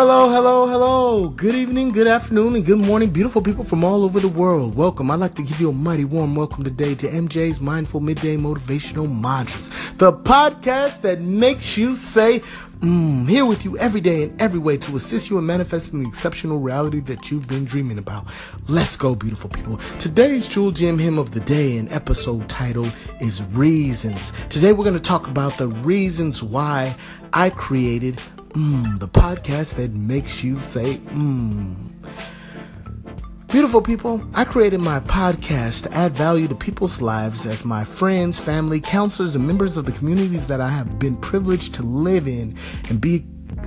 Hello, hello, hello. Good evening, good afternoon, and good morning, beautiful people from all over the world. Welcome. I'd like to give you a mighty warm welcome today to MJ's Mindful Midday Motivational Mantras, the podcast that makes you say, Mmm, here with you every day in every way to assist you in manifesting the exceptional reality that you've been dreaming about. Let's go, beautiful people. Today's Jewel Gem Hymn of the Day and episode title is Reasons. Today we're going to talk about the reasons why I created Mmm, the podcast that makes you say mmm. Beautiful people, I created my podcast to add value to people's lives as my friends, family, counselors, and members of the communities that I have been privileged to live in and be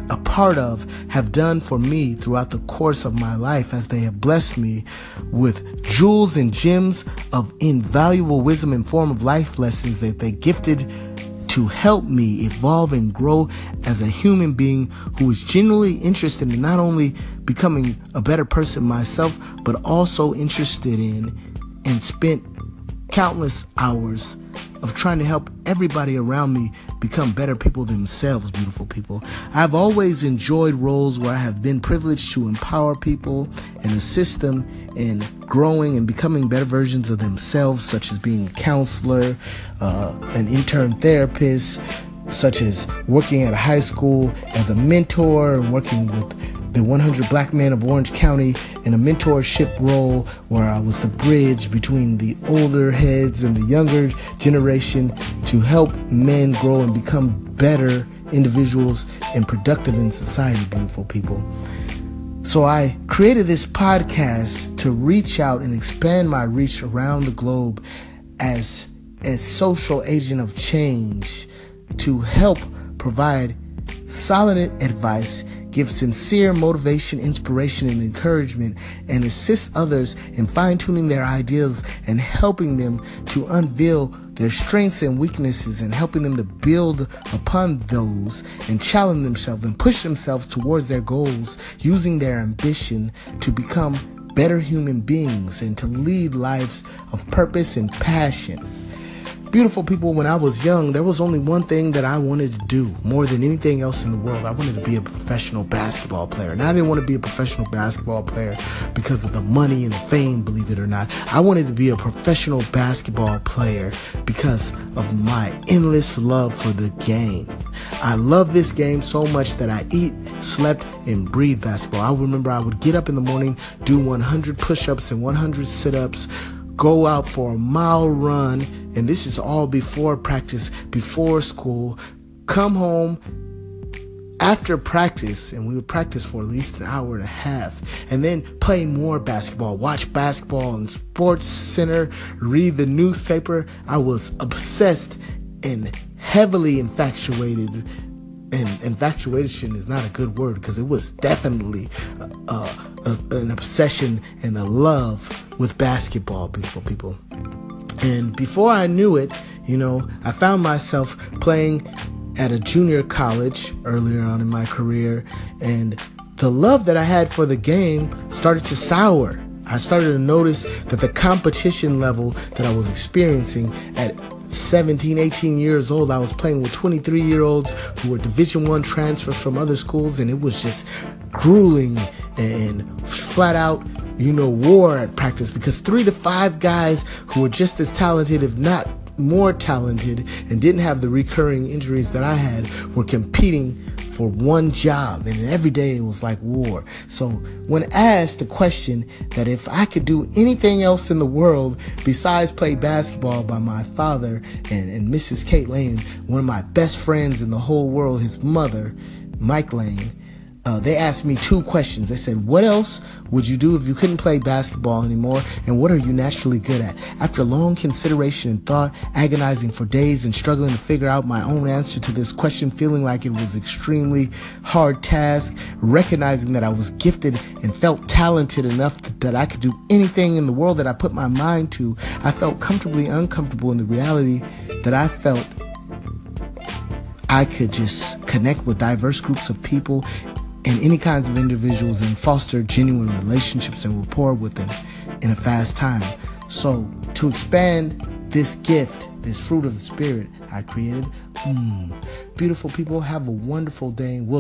a part of have done for me throughout the course of my life as they have blessed me with jewels and gems of invaluable wisdom and form of life lessons that they gifted to help me evolve and grow as a human being who is genuinely interested in not only becoming a better person myself, but also interested in and spent countless hours of trying to help everybody around me become better people themselves, beautiful people. I've always enjoyed roles where I have been privileged to empower people and assist them in growing and becoming better versions of themselves, such as being a counselor, uh, an intern therapist, such as working at a high school as a mentor and working with the 100 Black Men of Orange County in a mentorship role where I was the bridge between the older heads and the younger generation to help men grow and become better individuals and productive in society, beautiful people. So I created this podcast to reach out and expand my reach around the globe as a social agent of change to help provide solid advice give sincere motivation, inspiration, and encouragement, and assist others in fine tuning their ideas and helping them to unveil their strengths and weaknesses and helping them to build upon those and challenge themselves and push themselves towards their goals using their ambition to become better human beings and to lead lives of purpose and passion. Beautiful people, when I was young, there was only one thing that I wanted to do more than anything else in the world. I wanted to be a professional basketball player. And I didn't want to be a professional basketball player because of the money and the fame, believe it or not. I wanted to be a professional basketball player because of my endless love for the game. I love this game so much that I eat, slept, and breathe basketball. I remember I would get up in the morning, do 100 push ups and 100 sit ups go out for a mile run, and this is all before practice, before school, come home after practice, and we would practice for at least an hour and a half, and then play more basketball, watch basketball in Sports Center, read the newspaper. I was obsessed and heavily infatuated and infatuation is not a good word because it was definitely a, a, an obsession and a love with basketball, beautiful people. And before I knew it, you know, I found myself playing at a junior college earlier on in my career, and the love that I had for the game started to sour. I started to notice that the competition level that I was experiencing at 17, 18 years old, I was playing with 23 year olds who were Division One transfers from other schools, and it was just grueling and flat out, you know, war at practice because three to five guys who were just as talented, if not more talented, and didn't have the recurring injuries that I had, were competing for one job and every day it was like war. So when asked the question that if I could do anything else in the world besides play basketball by my father and, and Mrs. Kate Lane, one of my best friends in the whole world, his mother, Mike Lane, uh, they asked me two questions. They said, What else would you do if you couldn't play basketball anymore? And what are you naturally good at? After long consideration and thought, agonizing for days and struggling to figure out my own answer to this question, feeling like it was extremely hard task, recognizing that I was gifted and felt talented enough that I could do anything in the world that I put my mind to, I felt comfortably uncomfortable in the reality that I felt I could just connect with diverse groups of people and any kinds of individuals and foster genuine relationships and rapport with them in a fast time. So, to expand this gift, this fruit of the Spirit I created, mm, beautiful people, have a wonderful day. We'll